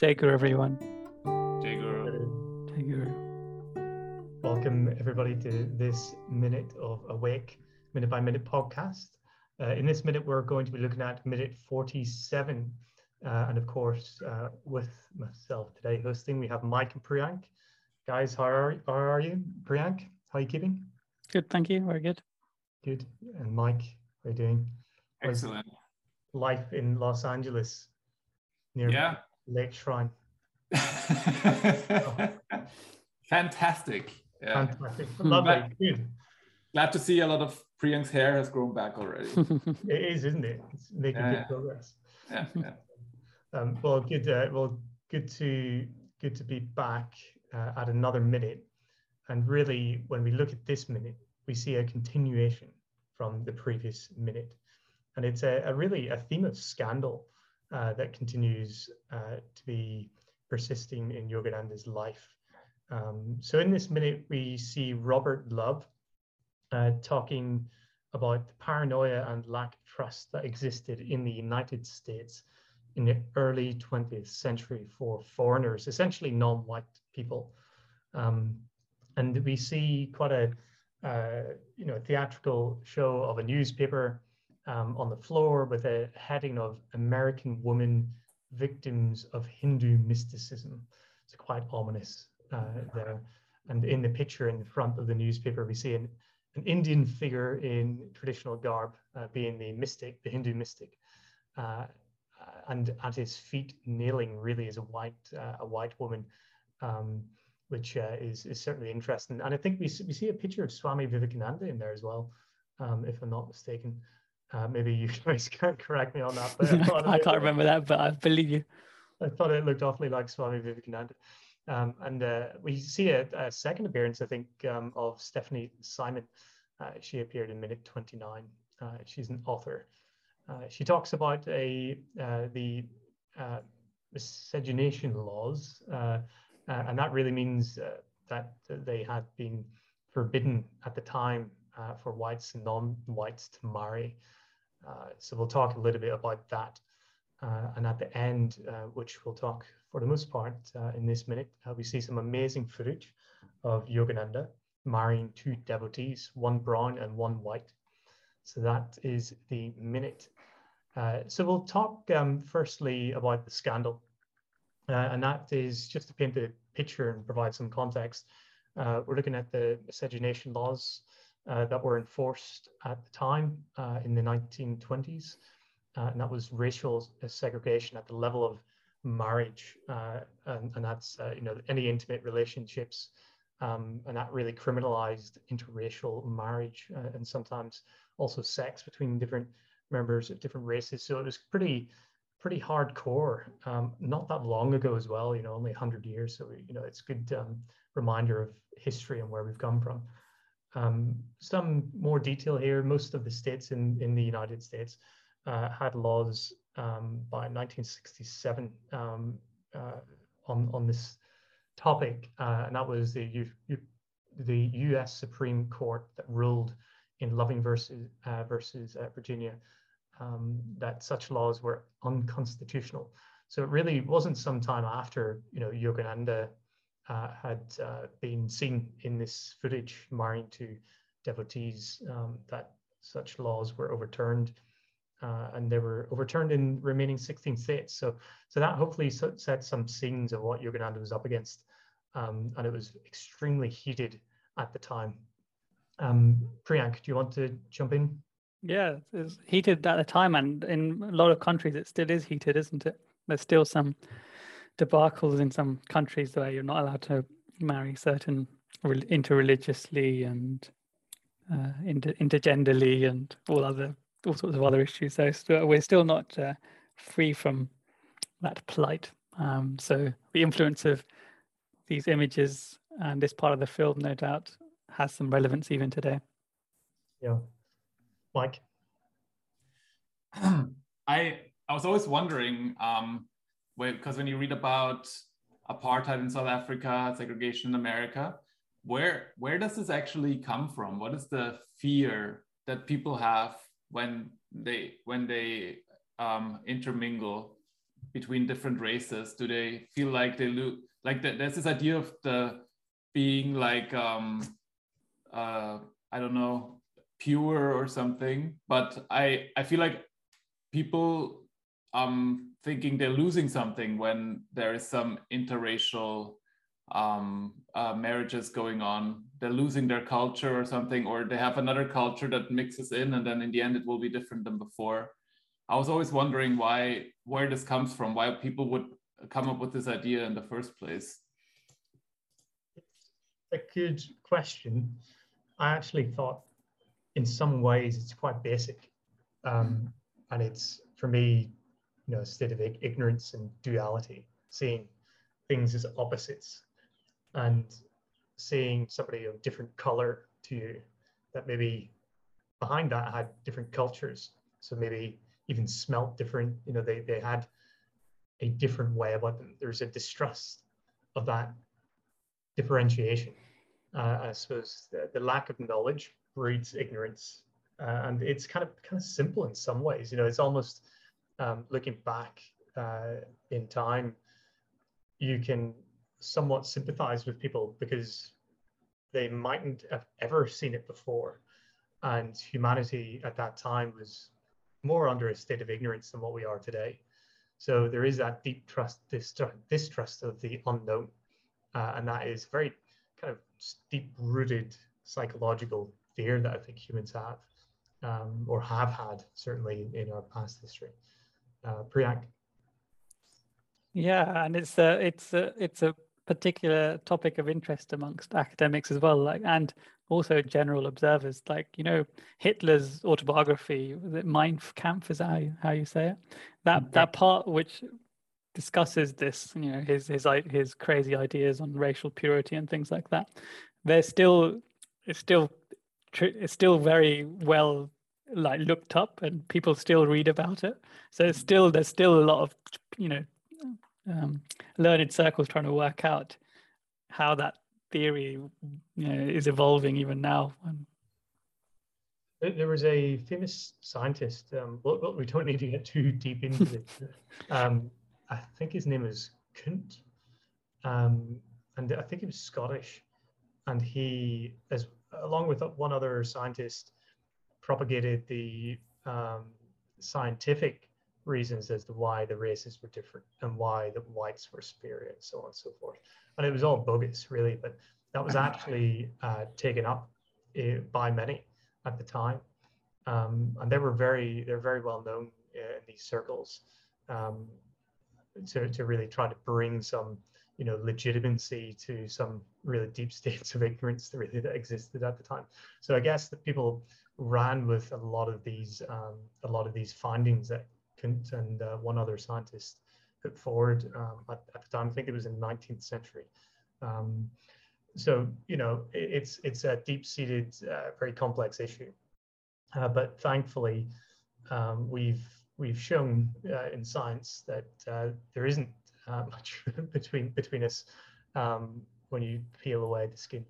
Jai care, everyone. Take care. Jai Guru. Welcome, everybody, to this minute of Awake, minute by minute podcast. Uh, in this minute, we're going to be looking at minute 47. Uh, and of course, uh, with myself today hosting, we have Mike and Priyank. Guys, how are, how are you? Priyank, how are you keeping? Good, thank you. Very good. Good. And Mike, how are you doing? Excellent. Life in Los Angeles near yeah. Lake Shrine. Fantastic. Yeah. Fantastic. Lovely. Good. Glad to see a lot of Priyank's hair has grown back already. it is, isn't it? It's making Yeah, good yeah. progress. yeah, yeah. Um, well, good. Uh, well, good to good to be back uh, at another minute. And really, when we look at this minute, we see a continuation from the previous minute, and it's a, a really a theme of scandal uh, that continues uh, to be persisting in Yogananda's life. Um, so, in this minute, we see Robert Love uh, talking about the paranoia and lack of trust that existed in the United States in the early 20th century for foreigners, essentially non-white people. Um, and we see quite a uh, you know theatrical show of a newspaper um, on the floor with a heading of American women victims of Hindu mysticism. It's quite ominous uh, there. And in the picture in the front of the newspaper, we see an, an Indian figure in traditional garb uh, being the mystic, the Hindu mystic. Uh, and at his feet, kneeling, really is a white uh, a white woman, um, which uh, is is certainly interesting. And I think we see, we see a picture of Swami Vivekananda in there as well, um, if I'm not mistaken. Uh, maybe you guys can correct me on that. But I, I can't remember that, but I believe you. I thought it looked awfully like Swami Vivekananda. Um, and uh, we see a, a second appearance, I think, um, of Stefanie Syman. Uh, she appeared in minute 29. Uh, she's an author. Uh, she talks about a uh, the uh, miscegenation laws, and that really means uh, that they had been forbidden at the time uh, for whites and non-whites to marry. Uh, so we'll talk a little bit about that. Uh, and at the end, uh, which we'll talk for the most part uh, in this minute, we see some amazing footage of Yogananda marrying two devotees, one brown and one white. So that is the minute. So we'll talk um, firstly about the scandal. And that is just to paint the picture and provide some context. Uh, we're looking at the miscegenation laws uh, that were enforced at the time uh, in the 1920s uh, and that was racial segregation at the level of marriage, uh, and, and that's uh, you know any intimate relationships, um, and that really criminalized interracial marriage and sometimes also sex between different members of different races. So it was pretty pretty hardcore. Um, not that long ago as well, you know, only 100 years. So you know, it's a good um, reminder of history and where we've come from. Um, some more detail here. Most of the states in in the United States uh, had laws um, by 1967 um, uh, on on this topic, uh, and that was the U, U, the U.S. Supreme Court that ruled in Loving versus uh, versus uh, Virginia um, that such laws were unconstitutional. So it really wasn't some time after you know Yogananda had uh, been seen in this footage marrying two devotees um, that such laws were overturned uh, and they were overturned in remaining 16 states. So, so that hopefully set some scenes of what Yogananda was up against, um, and it was extremely heated at the time. Um, Priyank, do you want to jump in? Yeah, it's heated at the time, and in a lot of countries, it still is heated, isn't it? There's still some debacles in some countries where you're not allowed to marry certain rel- interreligiously and uh, inter- intergenderly and all other all sorts of other issues. So still, we're still not uh, free from that plight. Um, so the influence of these images and this part of the film, no doubt, has some relevance even today. Yeah, Mike. I I was always wondering, um, because when you read about apartheid in South Africa, segregation in America, where where does this actually come from? What is the fear that people have when they when they um, intermingle between different races? Do they feel like they lose? Like the, there's this idea of the being like um, uh, I don't know pure or something, but I I feel like people um thinking they're losing something when there is some interracial um, uh, marriages going on. They're losing their culture or something, or they have another culture that mixes in, and then in the end it will be different than before. I was always wondering why, where this comes from, why people would come up with this idea in the first place. A good question. I actually thought, in some ways, it's quite basic, um, and it's for me, you know, a state of ignorance and duality, seeing things as opposites and seeing somebody of different color to you that maybe behind that had different cultures. So maybe even smelt different you know they, they had a different way about them. There's a distrust of that differentiation. Uh, i suppose the, the, lack of knowledge breeds ignorance uh, and it's kind of kind of simple in some ways. You know it's almost um, looking back uh, in time you can somewhat sympathize with people because they mightn't have ever seen it before. And humanity at that time was more under a state of ignorance than what we are today. So there is that deep trust, distrust of the unknown. Uh, and that is very kind of deep rooted psychological fear that I think humans have um, or have had certainly in our past history. Uh, Priyank. Yeah, and it's a it's a it's a particular topic of interest amongst academics as well, like and also general observers. Like you know, Hitler's autobiography, the Mein Kampf? Is that how you, how you say it? That mm-hmm. that part which discusses this, you know, his his his crazy ideas on racial purity and things like that. There's still it's still it's still very well like looked up and people still read about it so still there's still a lot of you know um, learned circles trying to work out how that theory you know, is evolving even now. There was a famous scientist. Um, well, we don't need to get too deep into it. um, I think his name is Kunt, um, and I think he was Scottish. And he, as along with one other scientist, propagated the um, scientific reasons as to why the races were different and why the whites were superior and so on and so forth. And it was all bogus, really, but that was actually uh, taken up uh, by many at the time. Um, and they were very, they're very well known in these circles um, to, to really try to bring some, you know, legitimacy to some really deep states of ignorance that really that existed at the time. So I guess that people ran with a lot of these, um, a lot of these findings that Kent and uh, one other scientist put forward um, at, at, the time. I think it was in the 19th century. Um, so you know, it, it's it's a deep-seated, uh, very complex issue. Uh, but thankfully, um, we've we've shown uh, in science that uh, there isn't uh, much between between us um, when you peel away the skin.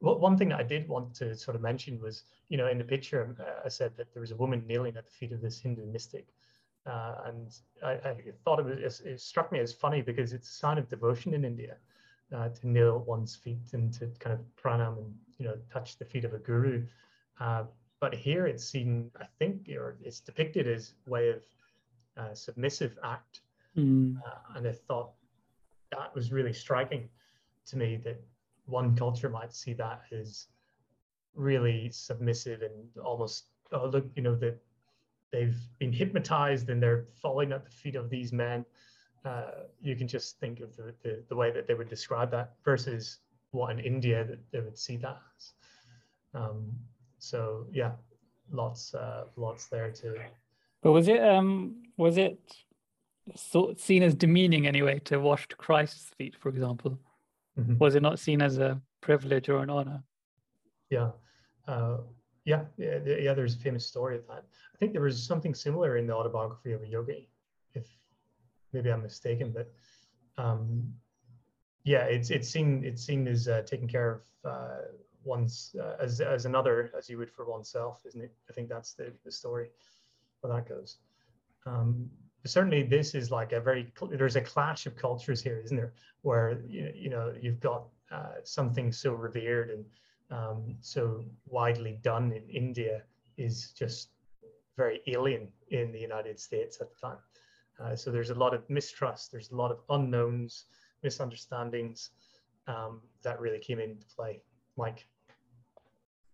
One thing that I did want to sort of mention was, you know, in the picture, uh, I said that there was a woman kneeling at the feet of this Hindu mystic. Uh, and I, I, thought it was, it struck me as funny because it's a sign of devotion in India uh, to kneel at one's feet and to kind of pranam and, you know, touch the feet of a guru. Uh, but here it's seen, I think, or it's depicted as a way of uh, submissive act. Mm. and I thought that was really striking to me that one culture might see that as really submissive and almost oh look you know that they've been hypnotized and they're falling at the feet of these men. Uh, you can just think of the, the, the, way that they would describe that versus what in india that they would see that as. Um, so yeah lots uh, lots there too but was it um was it so, seen as demeaning anyway to wash christ's feet for example Mm-hmm. Was it not seen as a privilege or an honor? Yeah. Uh, yeah, yeah, yeah. There's a famous story of that. I think there was something similar in the autobiography of a yogi, if maybe I'm mistaken. But um, yeah, it's it's seen it's seen as uh, taking care of uh, one's uh, as as another as you would for oneself, isn't it? I think that's the the story where that goes. Um, certainly this is like a very there's a clash of cultures here isn't there? Where you know you've got uh, something so revered and um, so widely done in india is just very alien in the united states at the time. Uh, so there's a lot of mistrust there's a lot of unknowns misunderstandings um, that really came into play. Mike?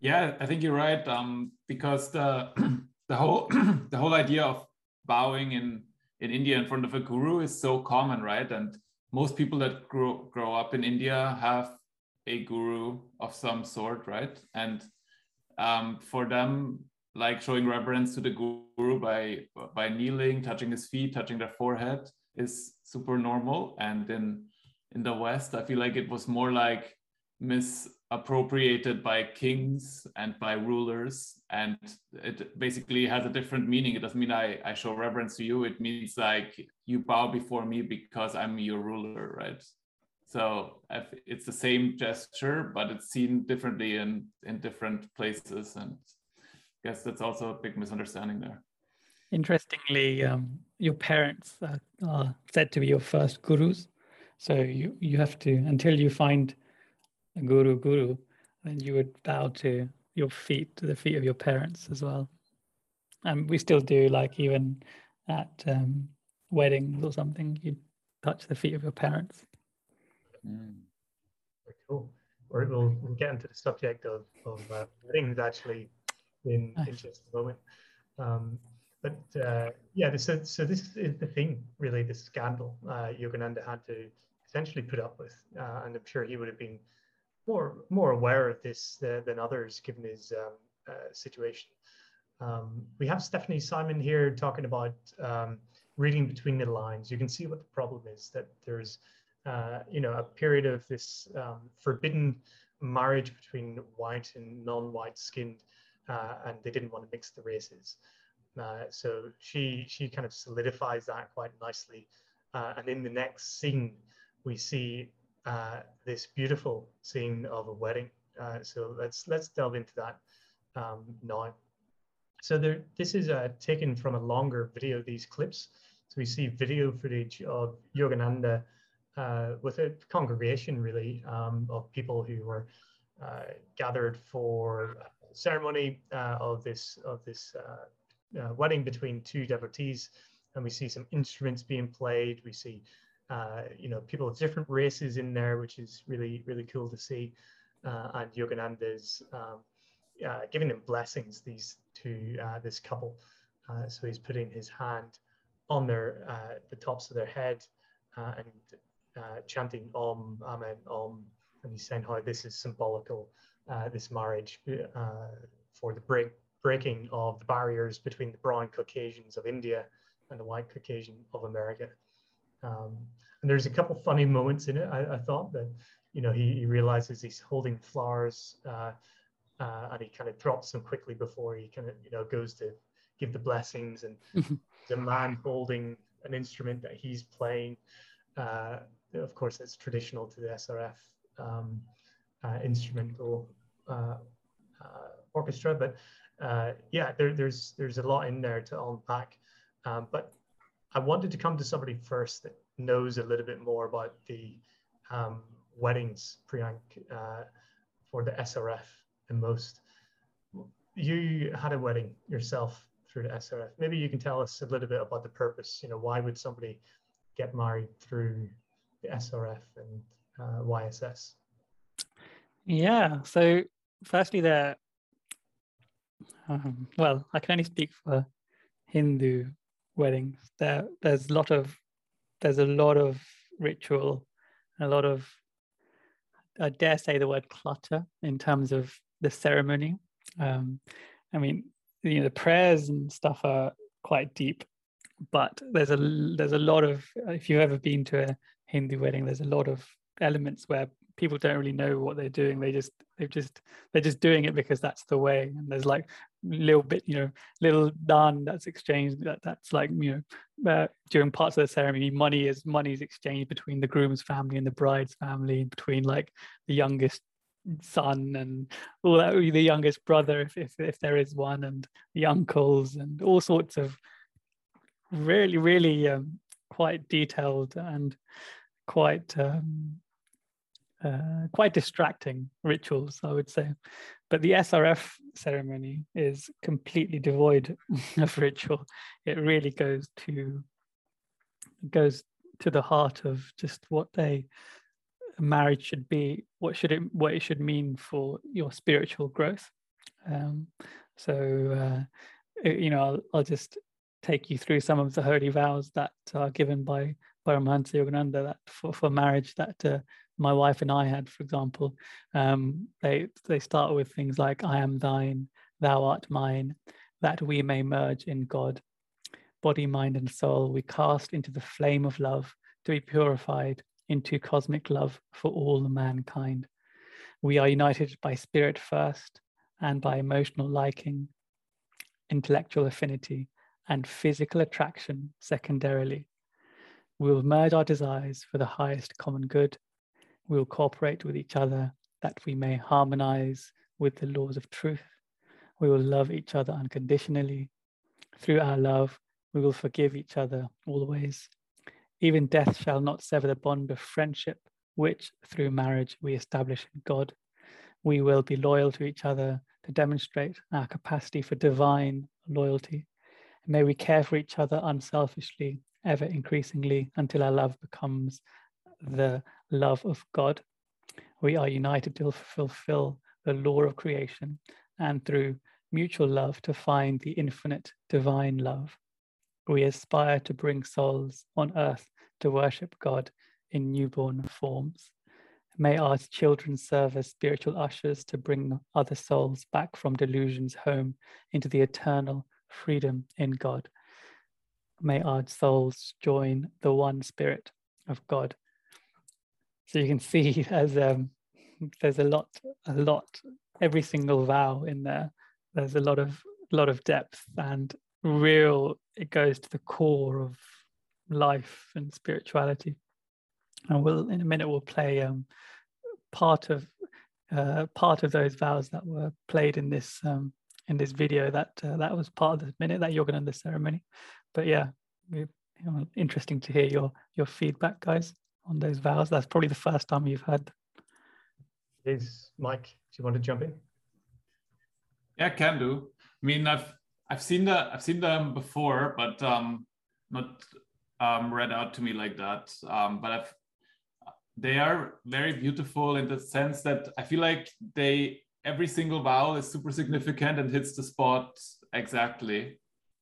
Yeah i think you're right um, because the the whole the whole idea of bowing in in India in front of a guru is so common, right? And most people that grow grow up in India have a guru of some sort, right? And um, for them, like showing reverence to the guru by by kneeling, touching his feet, touching their forehead is super normal. And in in the West, I feel like it was more like mis appropriated by kings and by rulers and it basically has a different meaning. It doesn't mean I, I show reverence to you. It means like you bow before me because i'm your ruler right? So it's the same gesture but it's seen differently in in different places and i guess that's also a big misunderstanding there. Interestingly um, your parents are, are said to be your first gurus. So you you have to until you find guru guru, then you would bow to your feet, to the feet of your parents as well. And we still do, like even at um, weddings or something, you touch the feet of your parents. Mm. Very cool. Or we'll, we'll get into the subject of, of uh, weddings actually in, in just a moment. Um, but uh, yeah, so, so this is the thing, really, the scandal uh, Yogananda had to essentially put up with. Uh, and I'm sure he would have been more more aware of this uh, than others, given his um, uh, situation. Um, we have Stefanie Syman here talking about um, reading between the lines. You can see what the problem is that there's, uh, you know, a period of this um, forbidden marriage between white and non-white skinned, uh, and they didn't want to mix the races. Uh, so she she kind of solidifies that quite nicely. Uh, and in the next scene, we see uh, this beautiful scene of a wedding. Uh, so let's let's delve into that um, now. So there, this is uh, taken from a longer video. These clips. So we see video footage of Yogananda uh, with a congregation really um, of people who were uh, gathered for ceremony uh, of this of this wedding between two devotees, and we see some instruments being played. We see uh, you know, people of different races in there, which is really, really cool to see. Uh, and Yogananda's um, uh, giving them blessings, these two, uh, this couple. Uh, so he's putting his hand on their, uh, the tops of their head and chanting Om, Amen, Om. And he's saying how this is symbolical, this marriage for the break, breaking of the barriers between the brown Caucasians of India and the white Caucasian of America. Um, and there's a couple funny moments in it. I, I thought that, you know, he, he, realizes he's holding flowers uh, uh, and he kind of drops them quickly before he kind of, you know, goes to give the blessings. And the man holding an instrument that he's playing. Uh, of course, it's traditional to the SRF um, uh, instrumental uh, uh, orchestra. But yeah, there, there's there's a lot in there to unpack. Um, but I wanted to come to somebody first that knows a little bit more about the um, weddings, Priyank, uh, for the SRF and most. You had a wedding yourself through the SRF. Maybe you can tell us a little bit about the purpose. You know, why would somebody get married through the SRF and uh, YSS? Yeah. So, firstly, there. Um, well, I can only speak for Hindu weddings. There, there's a lot of there's a lot of ritual, a lot of I dare say the word clutter in terms of the ceremony. Um, I mean, you know, the prayers and stuff are quite deep, but there's a there's a lot of if you've ever been to a Hindu wedding, there's a lot of elements where people don't really know what they're doing. They just they've just they're just doing it because that's the way. And there's like little bit, you know, little daan that's exchanged. That that's like you know uh, during parts of the ceremony, money is money is exchanged between the groom's family and the bride's family, between like the youngest son and all that, the youngest brother if if, if there is one, and the uncles and all sorts of really, really um, quite detailed and quite um, uh, quite distracting rituals, I would say. But the SRF ceremony is completely devoid of ritual. It really goes to goes to the heart of just what a marriage should be, what should it what it should mean for your spiritual growth. Um, so uh, you know, I'll, I'll just take you through some of the holy vows that are given by Paramahansa Yogananda that for, for marriage that uh, my wife and I had, for example. Um, they they start with things like "I am thine, thou art mine," that we may merge in God. Body, mind, and soul we cast into the flame of love to be purified into cosmic love for all mankind. We are united by spirit first and by emotional liking, intellectual affinity, and physical attraction secondarily. We will merge our desires for the highest common good. We will cooperate with each other that we may harmonize with the laws of truth. We will love each other unconditionally. Through our love, we will forgive each other always. Even death shall not sever the bond of friendship, which through marriage we establish in God. We will be loyal to each other to demonstrate our capacity for divine loyalty. may we care for each other unselfishly, ever increasingly, until our love becomes the love of God. We are united to fulfill the law of creation and through mutual love to find the infinite divine love. We aspire to bring souls on earth to worship God in newborn forms. May our children serve as spiritual ushers to bring other souls back from delusions home into the eternal freedom in God. May our souls join the one spirit of God. So you can see um, there's a lot, a lot, every single vow in there. There's a lot of, lot of depth and real. It goes to the core of life and spirituality. And we'll in a minute we'll play um, part of uh, part of those vows that were played in this um, in this video. That uh, that was part of the minute that you're going to the ceremony. But yeah, interesting to hear your your feedback, guys, on those vows. That's probably the first time you've had. Is Mike? Do you want to jump in? Yeah, can do. I mean, I've I've seen the I've seen them before, but um, not um, read out to me like that. Um, but I've, they are very beautiful in the sense that I feel like they every single vowel is super significant and hits the spot exactly,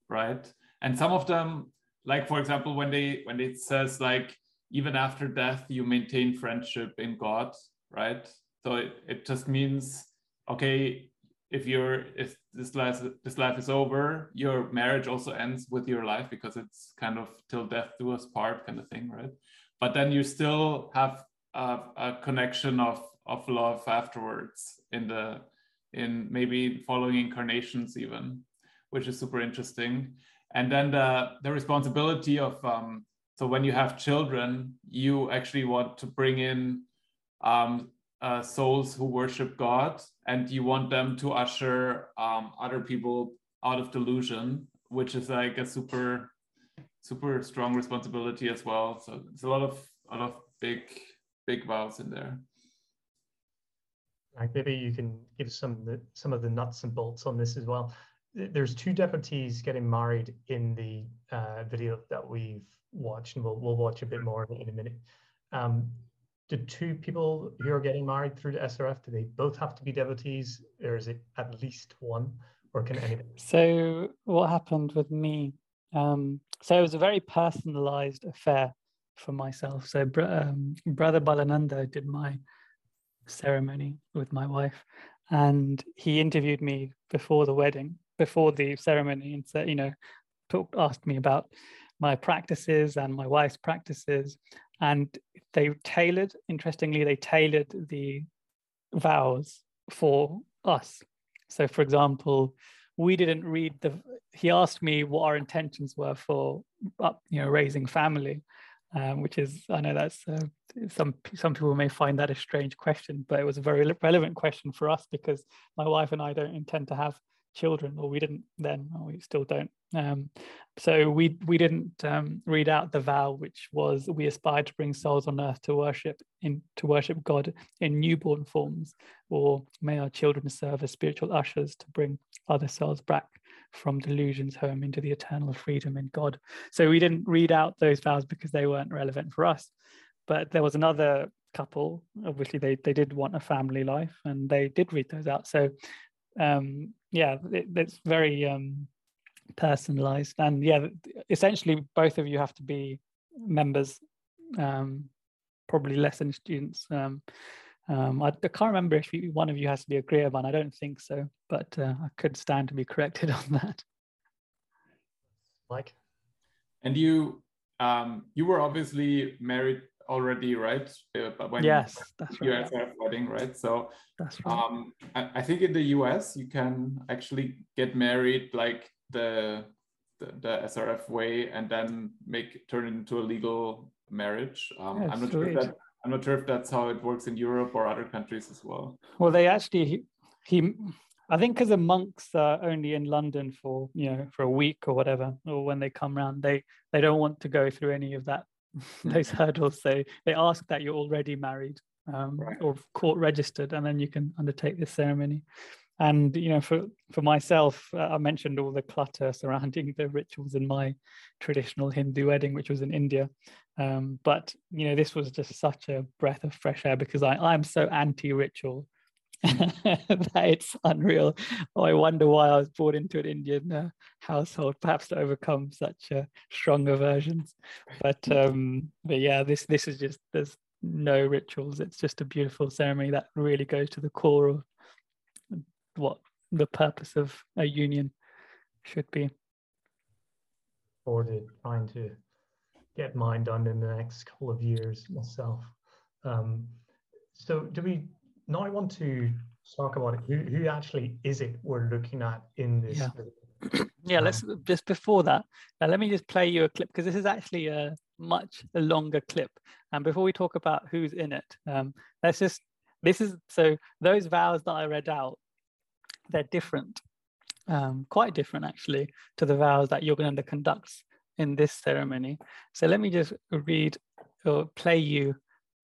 right? And some of them, like for example, when they when it says like even after death you maintain friendship in God, right? So it, it just means okay, if you're if this life this life is over your marriage also ends with your life because it's kind of till death do us part kind of thing right but then you still have a, a connection of of love afterwards in the in maybe following incarnations even which is super interesting and then the the responsibility of um so when you have children you actually want to bring in um uh, souls who worship God, and you want them to usher um, other people out of delusion, which is like a super, super strong responsibility as well. So it's a lot of a lot of big, big vows in there. Maybe you can give some some of the nuts and bolts on this as well. There's two devotees getting married in the uh, video that we've watched, and we'll we'll watch a bit more of it in a minute. Um, do two people who are getting married through the SRF, do they both have to be devotees or is it at least one or can anybody? So what happened with me, um, so it was a very personalized affair for myself. So um, Brother Balananda did my ceremony with my wife and he interviewed me before the wedding, before the ceremony and said, you know, talked, asked me about my practices and my wife's practices. And they tailored interestingly they tailored the vows for us. So for example we didn't read the he asked me what our intentions were for you know raising family um, which is i know that's uh, some some people may find that a strange question but it was a very relevant question for us because my wife and i don't intend to have children, or we didn't then, we still don't. Um, so we we didn't um, read out the vow, which was we aspire to bring souls on earth to worship in to worship God in newborn forms, or may our children serve as spiritual ushers to bring other souls back from delusions home into the eternal freedom in God. So we didn't read out those vows because they weren't relevant for us. But there was another couple, obviously they they did want a family life and they did read those out. So um yeah, it, it's very um personalized and yeah essentially both of you have to be members um probably less than students um um, I, I, can't remember if you, one of you has to be a Kriyaban. I don't think so, but uh, I could stand to be corrected on that. Mike, and you, um, you were obviously married already, right? Uh, when yes, that's you right. A wedding, right? So that's right. Um, I, I, think in the US you can actually get married like the, the, the SRF way and then make turn it into a legal marriage. Um, I'm not sure that I'm not sure if that's how it works in Europe or other countries as well. Well, they actually he, he I think because the monks are only in London for you know for a week or whatever, or when they come around, they they don't want to go through any of that those hurdles. So they ask that you're already married um, right. or court registered, and then you can undertake this ceremony. And you know, for for myself, uh, I mentioned all the clutter surrounding the rituals in my traditional Hindu wedding, which was in India. Um, but you know, this was just such a breath of fresh air because I I'm so anti-ritual it's unreal. Oh, I wonder why I was born into an Indian uh, household, perhaps to overcome such uh, strong aversions. But um, but yeah, this this is just there's no rituals. It's just a beautiful ceremony that really goes to the core of what the purpose of a union should be. Or to trying to get mine done in the next couple of years myself. Um, so do we now I want to talk about it. Who, who actually is it we're looking at in this? Yeah, yeah um, let's just before that, now let me just play you a clip because this is actually a much longer clip. And before we talk about who's in it, um, let's just this is so those vows that I read out, they're different, um, quite different actually to the vows that you're going to conduct in this ceremony. So let me just read or play you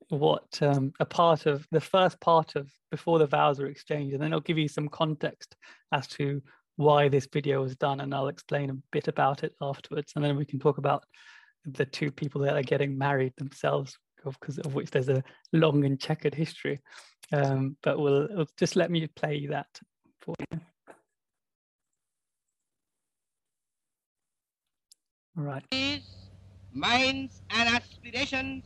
what um, a part of the first part of before the vows are exchanged, and then I'll give you some context as to why this video was done, and I'll explain a bit about it afterwards, and then we can talk about the two people that are getting married themselves, because of which there's a long and checkered history. Um, but we'll, we'll just let me play that for you. All right. Minds and aspirations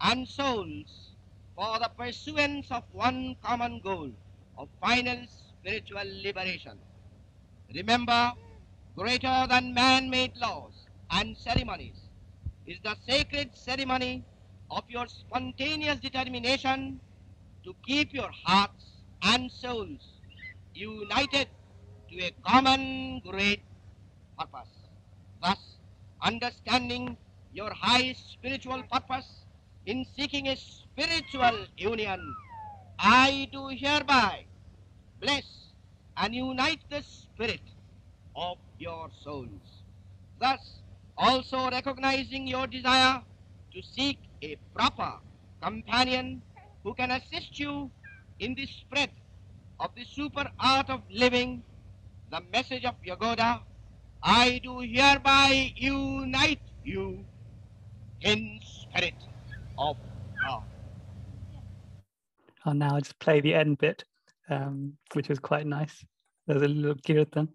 and souls for the pursuance of one common goal of final spiritual liberation. Remember, greater than man-made laws and ceremonies is the sacred ceremony of your spontaneous determination to keep your hearts and souls united to a common great purpose. Thus, understanding your high spiritual purpose in seeking a spiritual union, I do hereby bless and unite the spirit of your souls. Thus, also recognizing your desire to seek a proper companion who can assist you in the spread of the super art of living, the message of Yogoda, I do hereby unite you in spirit of God. I'll now just play the end bit, um, which was quite nice. There's a little kirtan.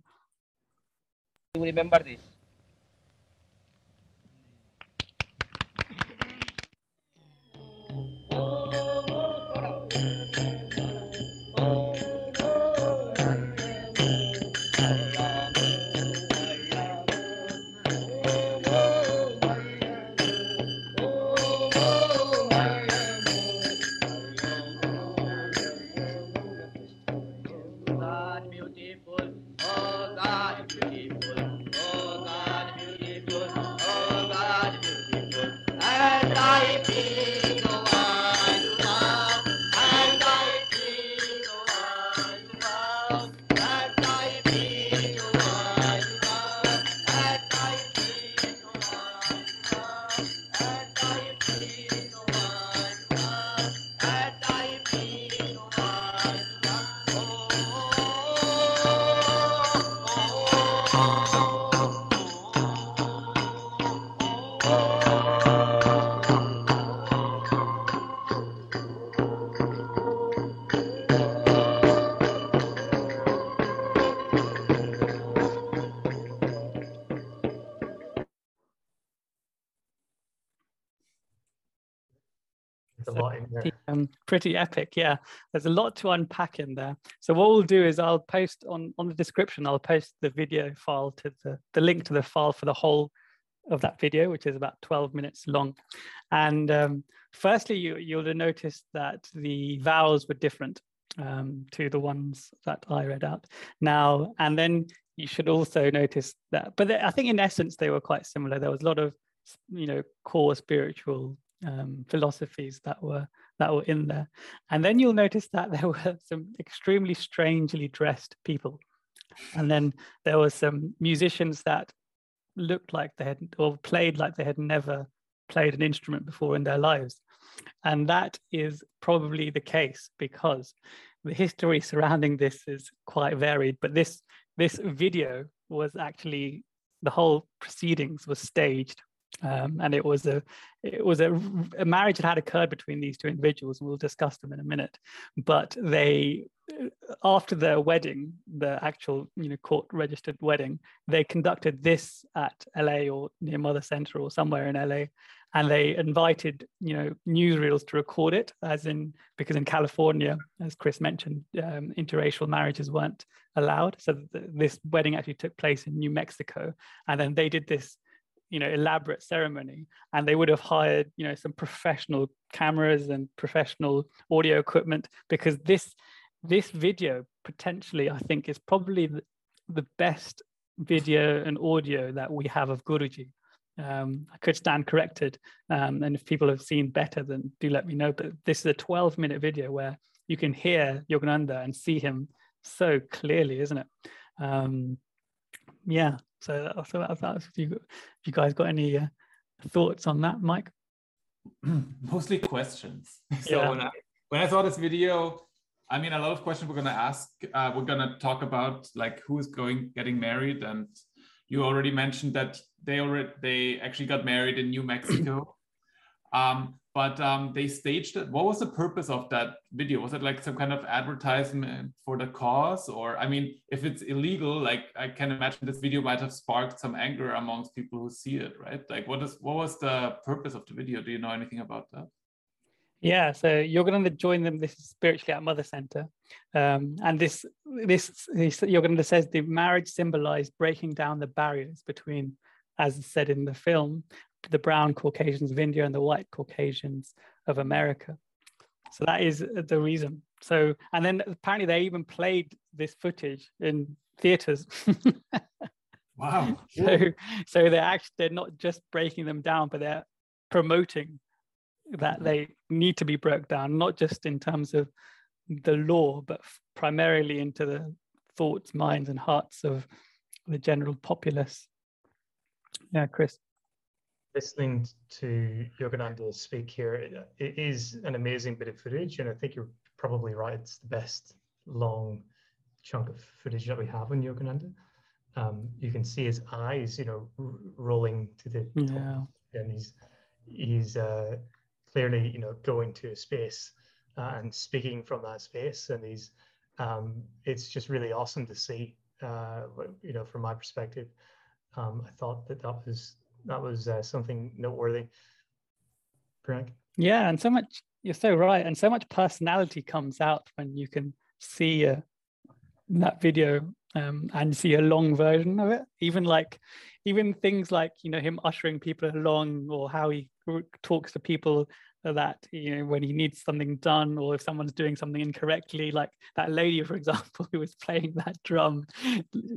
You remember this. Pretty epic, yeah. There's a lot to unpack in there. So what we'll do is I'll post on on the description. I'll post the video file to the the link to the file for the whole of that video, which is about 12 minutes long. And um, firstly, you you'll notice that the vowels were different um, to the ones that I read out. Now and then you should also notice that, but I think in essence they were quite similar. There was a lot of you know core spiritual um, philosophies that were that were in there. And then you'll notice that there were some extremely strangely dressed people. And then there were some musicians that looked like they had or played like they had never played an instrument before in their lives. And that is probably the case because the history surrounding this is quite varied. But this this video was actually the whole proceedings was staged um, and it was a it was a, a, marriage that had occurred between these two individuals and we'll discuss them in a minute. But they after their wedding the actual you know court registered wedding they conducted this at la or near mother center or somewhere in la and they invited you know newsreels to record it as in because in california as chris mentioned um, interracial marriages weren't allowed. So th- this wedding actually took place in new mexico. And then they did this you know elaborate ceremony and they would have hired you know some professional cameras and professional audio equipment because this this video potentially i think is probably the, best video and audio that we have of guruji. Um, i could stand corrected um, and if people have seen better then do let me know. But this is a 12 minute video where you can hear yogananda and see him so clearly isn't it? Um, yeah so, so that, that's if you, if you guys got any uh, thoughts on that, Mike? Mostly questions. So yeah. when I when I saw this video, I mean, a lot of questions we're gonna ask. Uh, we're gonna talk about like who's going getting married, and you already mentioned that they already they actually got married in New Mexico. um, but um, they staged it. What was the purpose of that video? Was it like some kind of advertisement for the cause? Or, I mean, if it's illegal, like I can imagine this video might have sparked some anger amongst people who see it, right? Like, what is what was the purpose of the video? Do you know anything about that? Yeah, so you're going to join them. This is spiritually at Mother Center, um, and this this, this Yogananda says the marriage symbolized breaking down the barriers between, as said in the film, the brown Caucasians of India and the white Caucasians of America. So that is the reason. So, and then apparently they even played this footage in theaters. wow. So, so they're actually, they're not just breaking them down, but they're promoting that they need to be broke down, not just in terms of the law, but primarily into the thoughts, minds, and hearts of the general populace. Yeah, Chris listening to Yogananda speak here, it, it is an amazing bit of footage, and I think you're probably right. It's the best long chunk of footage that we have on Yogananda. Um, you can see his eyes, you know, r- rolling to the yeah. top, and he's he's uh, clearly, you know, going to a space uh, and speaking from that space, and he's um, it's just really awesome to see. Uh, you know, from my perspective, um, I thought that that was that was uh, something noteworthy. Greg? Yeah, and so much, you're so right. And so much personality comes out when you can see uh, that video um, and see a long version of it. Even like, even things like, you know, him ushering people along or how he talks to people that you know when he needs something done or if someone's doing something incorrectly like that lady for example who was playing that drum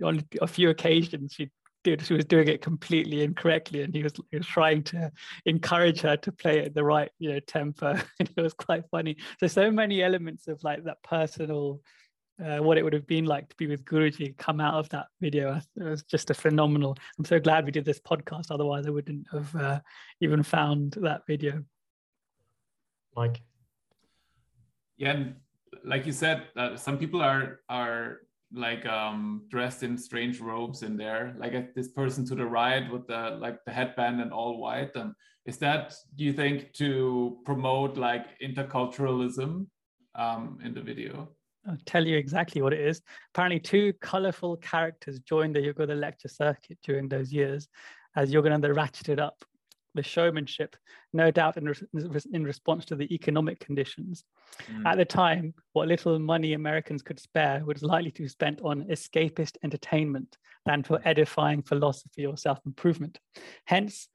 on a few occasions she did she was doing it completely incorrectly and he was, he was trying to encourage her to play it the right you know tempo and it was quite funny so so many elements of like that personal uh, what it would have been like to be with Guruji come out of that video. It was just a phenomenal. I'm so glad we did this podcast. Otherwise, I wouldn't have uh, even found that video. Mike. Yeah, and like you said, uh, some people are are like um, dressed in strange robes in there. Like uh, this person to the right with the like the headband and all white. And is that do you think to promote like interculturalism um, in the video? I'll tell you exactly what it is. Apparently, two colorful characters joined the Yogananda lecture circuit during those years as Yogananda ratcheted up the showmanship, no doubt in, re- in response to the economic conditions. Mm. At the time, what little money Americans could spare was likely to be spent on escapist entertainment than for edifying philosophy or self improvement. Hence,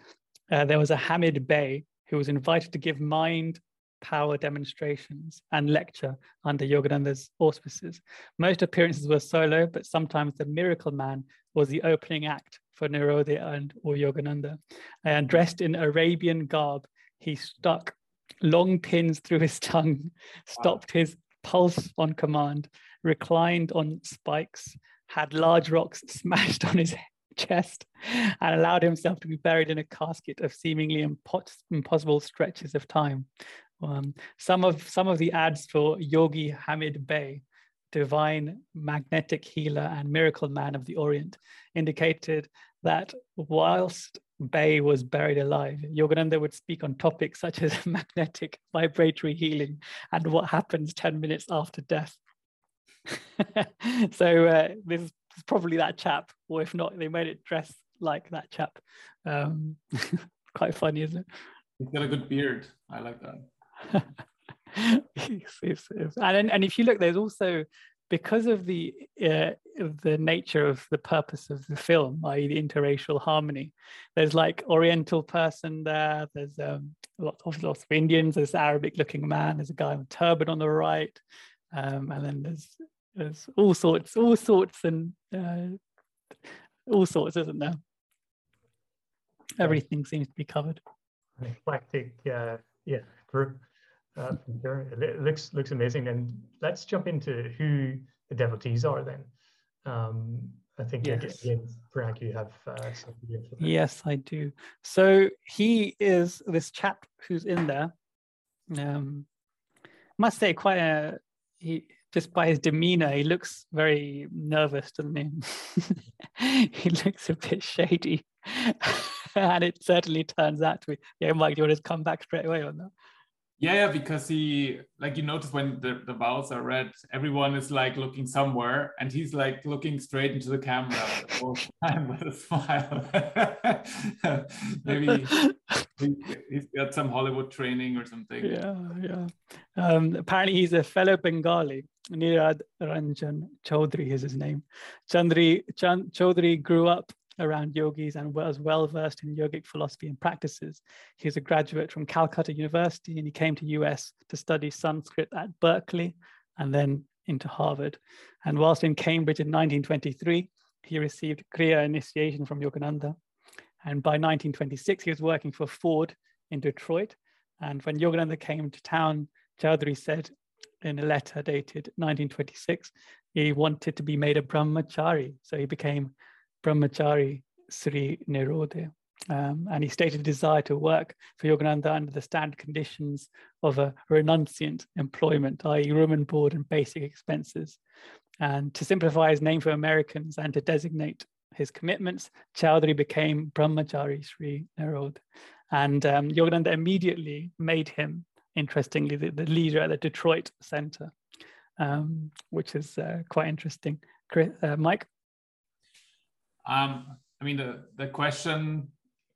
uh, there was a Hamid Bey who was invited to give mind power demonstrations and lecture under Yogananda's auspices. Most appearances were solo, but sometimes the Miracle Man was the opening act for and or Yogananda. And dressed in Arabian garb, he stuck long pins through his tongue, stopped his pulse on command, reclined on spikes, had large rocks smashed on his chest, and allowed himself to be buried in a casket of seemingly impossible stretches of time. Um, some of some of the ads for Yogi Hamid Bey divine magnetic healer and miracle man of the Orient, indicated that whilst Bey was buried alive, Yogananda would speak on topics such as magnetic vibratory healing and what happens 10 minutes after death. so uh, this is probably that chap, or if not, they made it dress like that chap. Um, quite funny, isn't it? He's got a good beard. I like that. And, and if you look, there's also because of the uh, the nature of the purpose of the film, i.e., the interracial harmony. There's like Oriental person there. There's um, lots of lots of Indians. There's Arabic-looking man. There's a guy with a turban on the right, um, and then there's there's all sorts, all sorts, and uh, all sorts, isn't there? Everything seems to be covered. Eclectic, uh, yeah, group. Uh, it looks looks amazing. And let's jump into who the devotees are then. Um, I think yes. again, you have uh, something. Yes, I do. So he is this chap who's in there. Um, must say, quite a he. Just by his demeanor, he looks very nervous, doesn't he? he looks a bit shady, and it certainly turns out to be. Yeah, Mike, do you want to come back straight away on that? Yeah, because he like you notice when the, the vows are read, everyone is like looking somewhere and he's like looking straight into the camera all the time with a smile. Maybe he's got some Hollywood training or something. Yeah, yeah. Um, apparently he's a fellow Bengali. Nirad Ranjan Chaudhary is his name. Chandri Chand, Chaudhary grew up around yogis and was well versed in yogic philosophy and practices. He was a graduate from Calcutta University and he came to US to study Sanskrit at Berkeley and then into Harvard. And whilst in Cambridge in 1923, he received Kriya initiation from Yogananda. And by 1926, he was working for Ford in Detroit. And when Yogananda came to town, Chaudhary said in a letter dated 1926, he wanted to be made a brahmachari. So he became Brahmachari Sri Nirodha. Um, and he stated a desire to work for Yogananda under the standard conditions of a renunciant employment, i.e., room and board and basic expenses. And to simplify his name for Americans and to designate his commitments, Chaudhary became Brahmachari Sri Nirodha. And um, Yogananda immediately made him, interestingly, the, the leader at the Detroit Center, um, which is uh, quite interesting. Chris, uh, Mike? Um, I mean, the, the question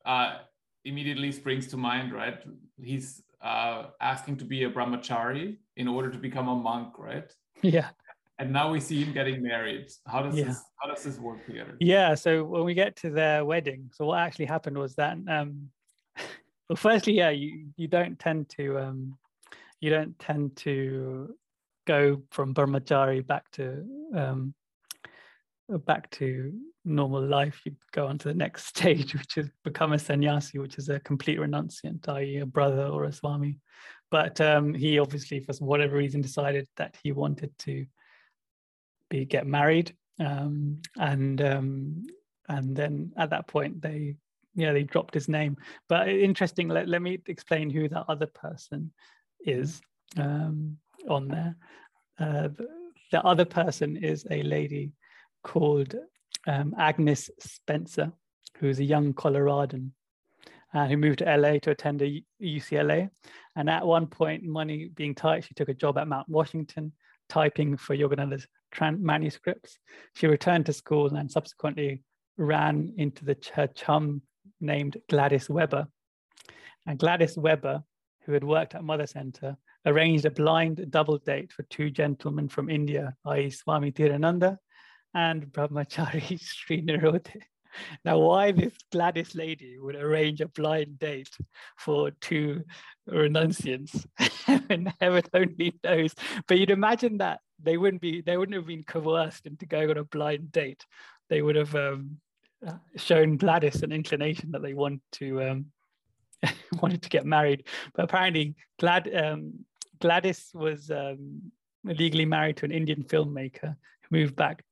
uh, immediately springs to mind, right? He's uh, asking to be a brahmachari in order to become a monk, right? Yeah. And now we see him getting married. How does yeah. this how does this work together? Yeah. So when we get to their wedding, so what actually happened was that um, well, firstly, yeah, you you don't tend to um, you don't tend to go from brahmachari back to um, back to normal life, you go on to the next stage, which is become a sannyasi, which is a complete renunciant, i.e., a brother or a swami. But um, he obviously, for whatever reason, decided that he wanted to be get married, um, and um, and then at that point they yeah they dropped his name. But interesting. Let, let me explain who that other person is um, on there. Uh, the other person is a lady called um, Agnes Spencer, who's a young Coloradan uh, who moved to LA to attend a UCLA. And at one point, money being tight, she took a job at Mount Washington, typing for Yogananda's manuscripts. She returned to school and subsequently ran into the her chum named Gladys Weber. And Gladys Weber, who had worked at Mother Center, arranged a blind double date for two gentlemen from India, i.e. Swami Dhirananda and Brahmachari Srinirode. Now, why this Gladys lady would arrange a blind date for two renunciants, heaven, only knows. But you'd imagine that they wouldn't be, they wouldn't have been coerced into going on a blind date. They would have um, shown Gladys an inclination that they want to um, wanted to get married. But apparently, Glad um, Gladys was um, legally married to an Indian filmmaker who moved back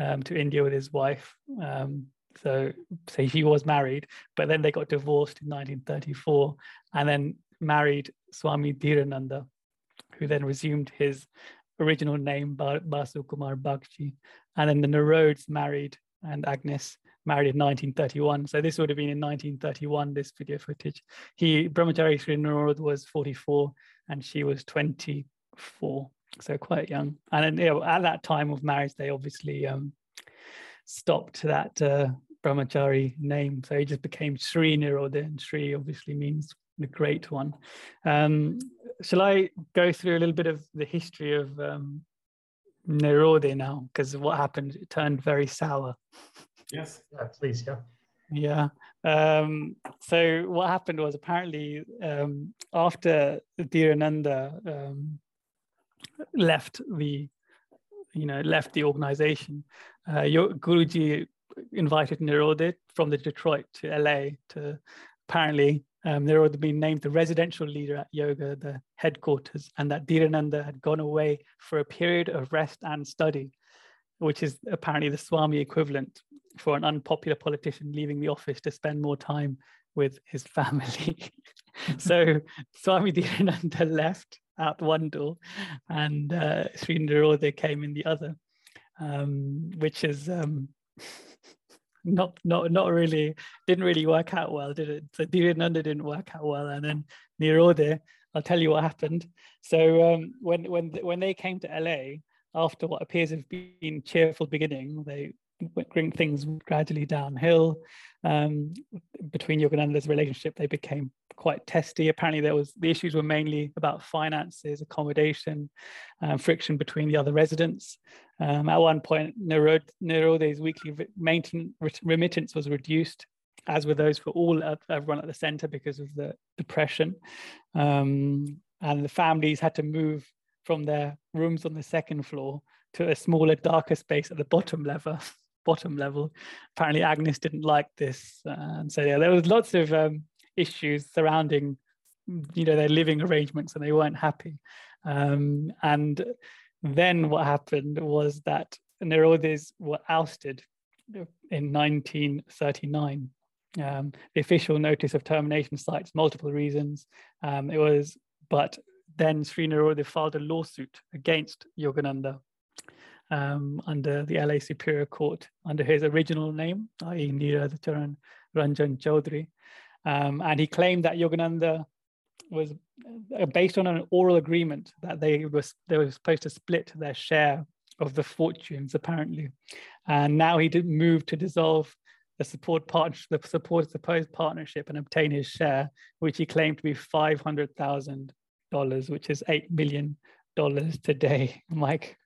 um, to India with his wife. Um, so, so he was married, but then they got divorced in 1934 and then married Swami Dhirananda, who then resumed his original name, Basu Kumar Bagchi. And then the Nerodes married and Agnes married in 1931. So this would have been in 1931, this video footage. He, Brahmachari Sri Narod was 44 and she was 24. So quite young. And you know, at that time of marriage, they obviously um, stopped that uh, brahmachari name. So he just became Sri Nirodha, and Sri obviously means the great one. Um, shall I go through a little bit of the history of um, Nirodha now? Because what happened, it turned very sour. Yes. Yeah, please, yeah. Yeah. Um, so what happened was apparently um, after Dhirananda um, left the, you know, left the organization, uh, Guruji invited Nirodha from the Detroit to LA to apparently um, Nirodha been named the residential leader at yoga, the headquarters, and that Dhirananda had gone away for a period of rest and study, which is apparently the Swami equivalent for an unpopular politician leaving the office to spend more time with his family. so Swami Dhirananda left out one door and uh, Sri Nirodha came in the other, um, which is um, not not not really didn't really work out well, did it? So Dhirananda didn't work out well, and then Nirodha, I'll tell you what happened. So um, when when when they came to LA after what appears to have been cheerful beginning, they bring things gradually downhill. Um, between Yogananda's relationship, they became quite testy. Apparently, there was the issues were mainly about finances, accommodation, um, friction between the other residents. Um, at one point, Nirodha's weekly maintenance remittance was reduced, as were those for all everyone at the centre because of the depression. Um, and the families had to move from their rooms on the second floor to a smaller, darker space at the bottom level. bottom level. Apparently, Agnes didn't like this, uh, and so yeah, there was lots of um, issues surrounding, you know, their living arrangements, and they weren't happy. Um, and then what happened was that Nirodhas were ousted in 1939. Um, the official notice of termination cites multiple reasons. Um, it was, but then Sri Nirodha filed a lawsuit against Yogananda um, under the LA Superior Court under his original name, i.e. Nirodhacharan Ranjan Chaudhary. Um, and he claimed that Yogananda was uh, based on an oral agreement that they was they were supposed to split their share of the fortunes apparently and now he did move to dissolve the support part the support supposed partnership and obtain his share which he claimed to be five hundred thousand dollars which is eight million dollars today i'm like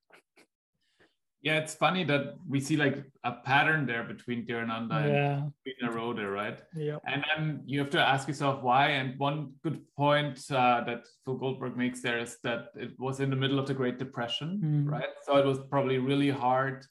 yeah, it's funny that we see like a pattern there between Dhirananda yeah. and Nirodha, right? Yeah. And then you have to ask yourself why. And one good point uh, that Phil Goldberg makes there is that it was in the middle of the Great Depression, mm. right? So it was probably really hard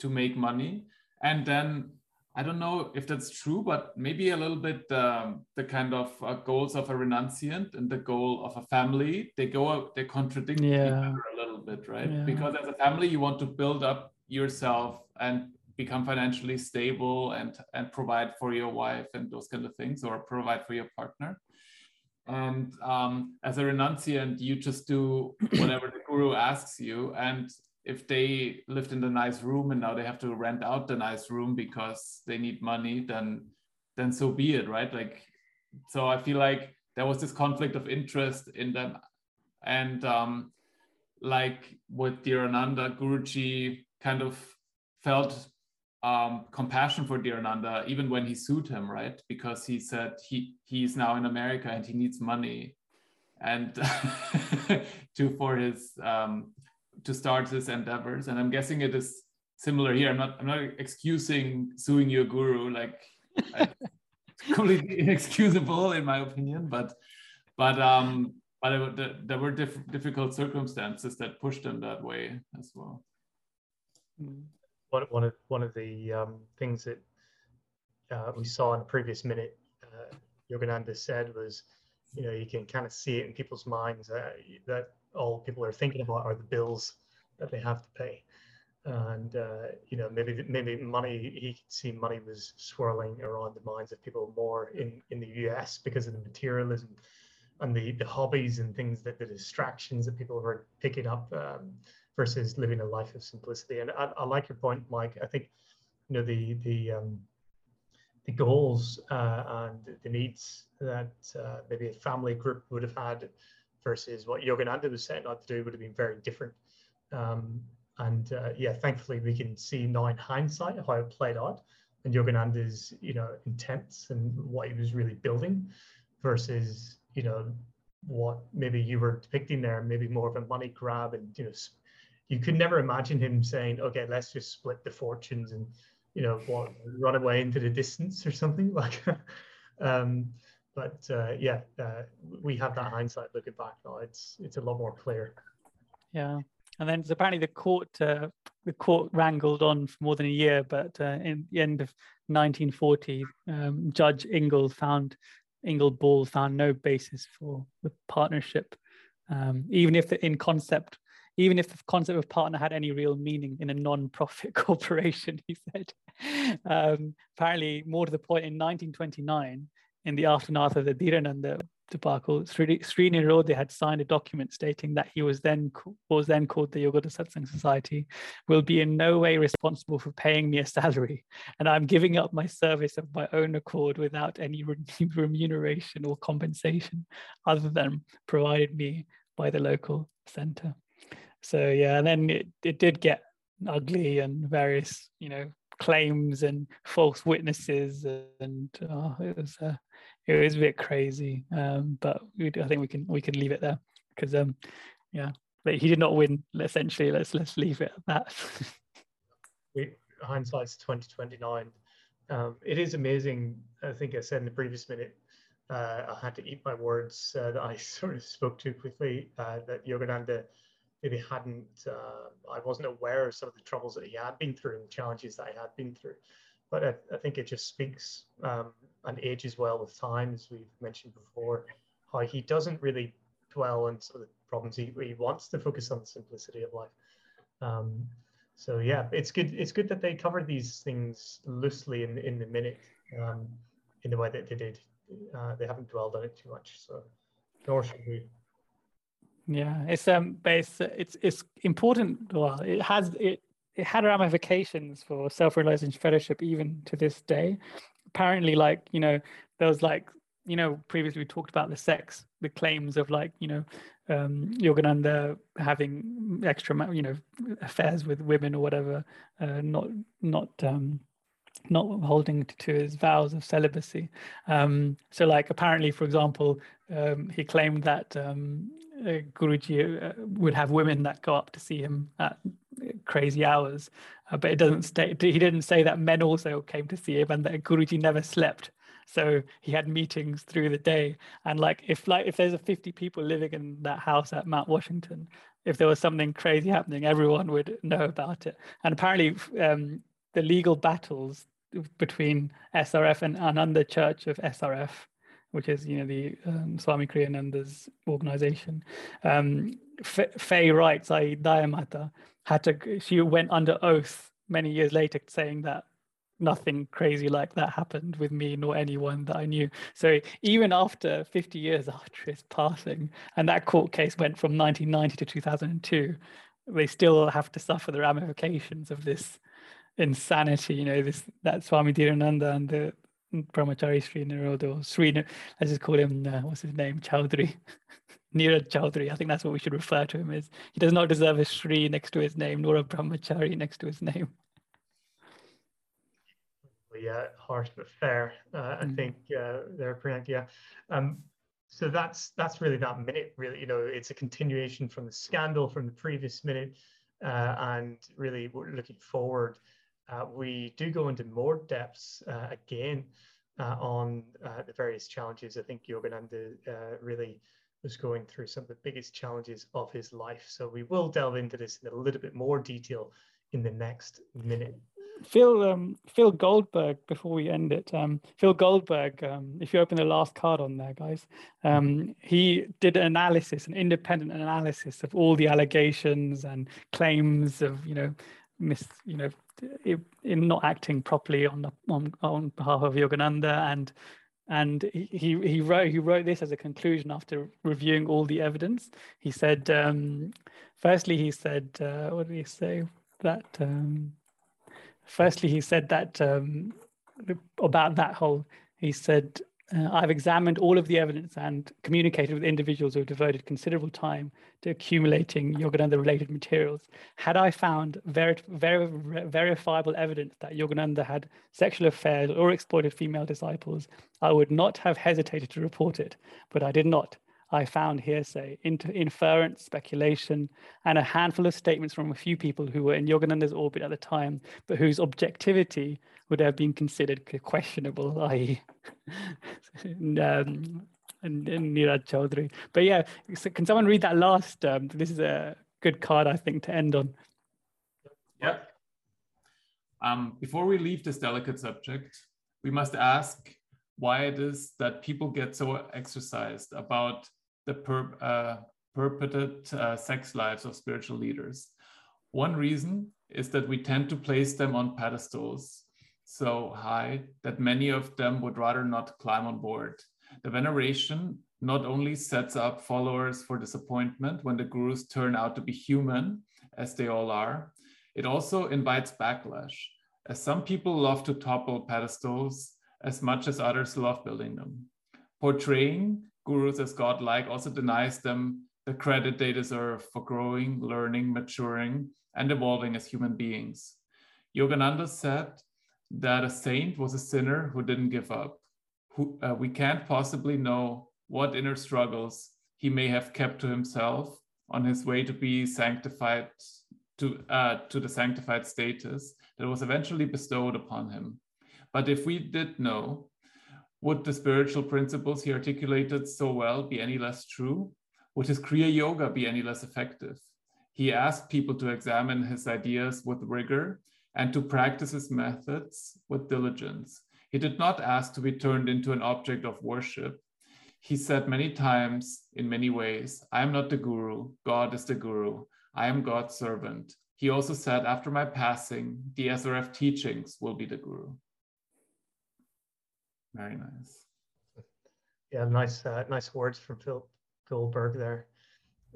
to make money. And then I don't know if that's true, but maybe a little bit um, the kind of uh, goals of a renunciant and the goal of a family they go they contradict yeah. each other a little bit, right? Yeah. Because as a family, you want to build up yourself and become financially stable and and provide for your wife and those kind of things, or provide for your partner. and um, as a renunciant, you just do whatever the guru asks you. And if they lived in the nice room and now they have to rent out the nice room because they need money, then then so be it, right? Like, so I feel like there was this conflict of interest in them, and um, like with Dhirananda, Guruji kind of felt um, compassion for Dhirananda even when he sued him, right? Because he said he he's now in America and he needs money, and to for his um, to start his endeavors. And I'm guessing it is similar here. I'm not I'm not excusing suing your guru like completely inexcusable in my opinion, but but um but it, there were diff difficult circumstances that pushed him that way as well. One, one of one of the um, things that uh, we saw in the previous minute, uh, Yogananda said was, you know, you can kind of see it in people's minds uh, that all people are thinking about are the bills that they have to pay, and uh, you know, maybe maybe money. He could see money was swirling around the minds of people more in in the U.S. because of the materialism and the the hobbies and things that the distractions that people were picking up. Um, versus living a life of simplicity. And I, I like your point, Mike. I think you know the the um, the goals uh, and the needs that uh, maybe a family group would have had versus what Yogananda was setting out to do would have been very different. Um, and uh, yeah, thankfully we can see now in hindsight how it played out and Yogananda's you know intents and what he was really building versus you know what maybe you were depicting there, maybe more of a money grab and you know you could never imagine him saying, "Okay, let's just split the fortunes and you know run away into the distance or something like." um, but uh, yeah, uh, we have that hindsight looking back now. It's it's a lot more clear. Yeah, and then apparently the court uh, the court wrangled on for more than a year, but uh, in the end of 1940, um, Judge Ingle found Ingall Bull found no basis for the partnership, um, even if the, in concept even if the concept of partner had any real meaning in a non-profit corporation, he said. Um, apparently, more to the point, in 1929, in the aftermath of the Dhirananda debacle, Sri Rode had signed a document stating that he was then was then called the Yogoda Satsang Society, will be in no way responsible for paying me a salary, and I'm giving up my service of my own accord without any remuneration or compensation, other than provided me by the local centre so yeah and then it, it did get ugly and various you know claims and false witnesses and oh, it was uh, it was a bit crazy um, but we, i think we can we can leave it there because um yeah but he did not win essentially. Let's let's leave it at that. We, hindsight's 2029 um, it is amazing. I think i said in the previous minute uh, i had to eat my words uh, that i sort of spoke too quickly uh, that yogananda maybe hadn't, uh, I wasn't aware of some of the troubles that he had been through and the challenges that he had been through. But I, I think it just speaks um, and ages well with time, as we've mentioned before, how he doesn't really dwell on some of the problems. He, he wants to focus on the simplicity of life. Um, so yeah, it's good. It's good that they covered these things loosely in in the minute, um, in the way that they did. Uh, they haven't dwelled on it too much, so nor should we. Yeah, it's um, it's it's it's important. Well, it has it it had ramifications for self-realization fellowship even to this day. Apparently, like you know, there was like you know previously we talked about the sex, the claims of like you know um, Yogananda having extra you know affairs with women or whatever, uh, not not um, not holding to his vows of celibacy. Um, so, like, apparently, for example, um, he claimed that um, uh, Guruji uh, would have women that go up to see him at crazy hours, uh, but it doesn't state. He didn't say that men also came to see him, and that Guruji never slept. So he had meetings through the day, and like if like if there's a 50 people living in that house at Mount Washington, if there was something crazy happening, everyone would know about it. And apparently, um, the legal battles between SRF and Ananda Church of SRF which is you know the um, Swami Kriyananda's organization. Um, Faye writes, I Daya Mata had to she went under oath many years later saying that nothing crazy like that happened with me nor anyone that I knew. So even after 50 years after his passing, and that court case went from 1990 to 2002, they still have to suffer the ramifications of this insanity. You know, this that Swami Dhirananda and the Brahmachari Sri Nirodho, Sri, let's just call him, uh, what's his name, Chowdhury. Nirad Chowdhury, I think that's what we should refer to him as. He does not deserve a Sri next to his name, nor a Brahmachari next to his name. Yeah, harsh but fair. Uh, I mm. think uh, there, Priyank. Yeah. Um, so that's that's really that minute. Really, you know, it's a continuation from the scandal from the previous minute, uh, and really we're looking forward. Uh, we do go into more depths uh, again uh, on uh, the various challenges. I think Yogananda uh, really was going through some of the biggest challenges of his life. So we will delve into this in a little bit more detail in the next minute. Phil um, Phil Goldberg. Before we end it, um, Phil Goldberg. Um, if you open the last card on there, guys, um, he did an analysis, an independent analysis of all the allegations and claims of you know miss you know in not acting properly on the, on on behalf of Yogananda and and he, he wrote he wrote this as a conclusion after reviewing all the evidence. He said, um, firstly, he said, uh, what did he say? That um, firstly, he said that um, about that whole. He said uh, I've examined all of the evidence and communicated with individuals who have devoted considerable time to accumulating Yogananda related materials. Had I found veri- veri- verifiable evidence that Yogananda had sexual affairs or exploited female disciples, I would not have hesitated to report it, but I did not. I found hearsay, inter- inference, speculation, and a handful of statements from a few people who were in Yogananda's orbit at the time, but whose objectivity would have been considered questionable, i.e., um, and, Chowdhury. But yeah, so can someone read that last? Um, this is a good card, I think, to end on. Yeah. Um, before we leave this delicate subject, we must ask why it is that people get so exercised about the per, uh, uh, sex lives of spiritual leaders. One reason is that we tend to place them on pedestals so high that many of them would rather not climb on board. The veneration not only sets up followers for disappointment when the gurus turn out to be human, as they all are, it also invites backlash, as some people love to topple pedestals as much as others love building them. Portraying gurus as godlike also denies them the credit they deserve for growing, learning, maturing, and evolving as human beings. Yogananda said that a saint was a sinner who didn't give up. Who, uh, we can't possibly know what inner struggles he may have kept to himself on his way to be sanctified to, uh, to the sanctified status that was eventually bestowed upon him. But if we did know, would the spiritual principles he articulated so well be any less true? Would his Kriya Yoga be any less effective? He asked people to examine his ideas with rigor and to practice his methods with diligence. He did not ask to be turned into an object of worship. He said many times, in many ways, I am not the guru, God is the guru, I am God's servant. He also said, after my passing, the SRF teachings will be the guru. Very nice. Yeah, nice, uh, nice words from Phil Goldberg there.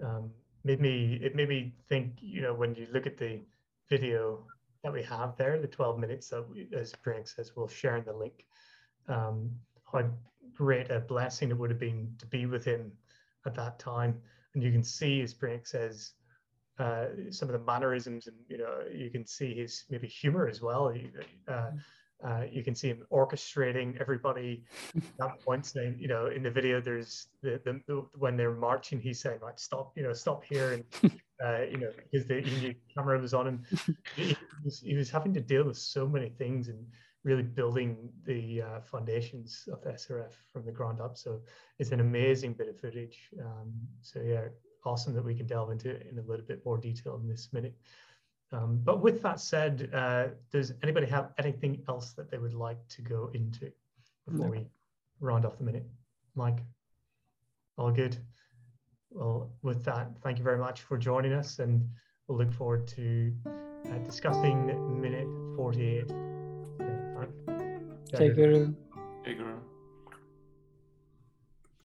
Um, made me, it made me think, you know, when you look at the video that we have there, the 12 minutes that, we, as Priyank says, we'll share in the link. Um, how great a blessing it would have been to be with him at that time. And you can see, as Priyank says, uh, some of the mannerisms, and you know, you can see his maybe humor as well. Uh, mm-hmm. Uh, you can see him orchestrating everybody at points. And you know, in the video, there's the, the, the, when they're marching, he's saying, "Right, stop, you know, stop here," and uh, you know, because the camera was on him. He was, he was, having to deal with so many things and really building the uh, foundations of the SRF from the ground up. So it's an amazing bit of footage. Um, so yeah, awesome that we can delve into it in a little bit more detail in this minute. Um, but with that said, uh, does anybody have anything else that they would like to go into before no. we round off the minute? Mike, all good? well, with that, thank you very much for joining us, and we'll look forward to uh, discussing minute 48. Take care. Guru. Jai Guru.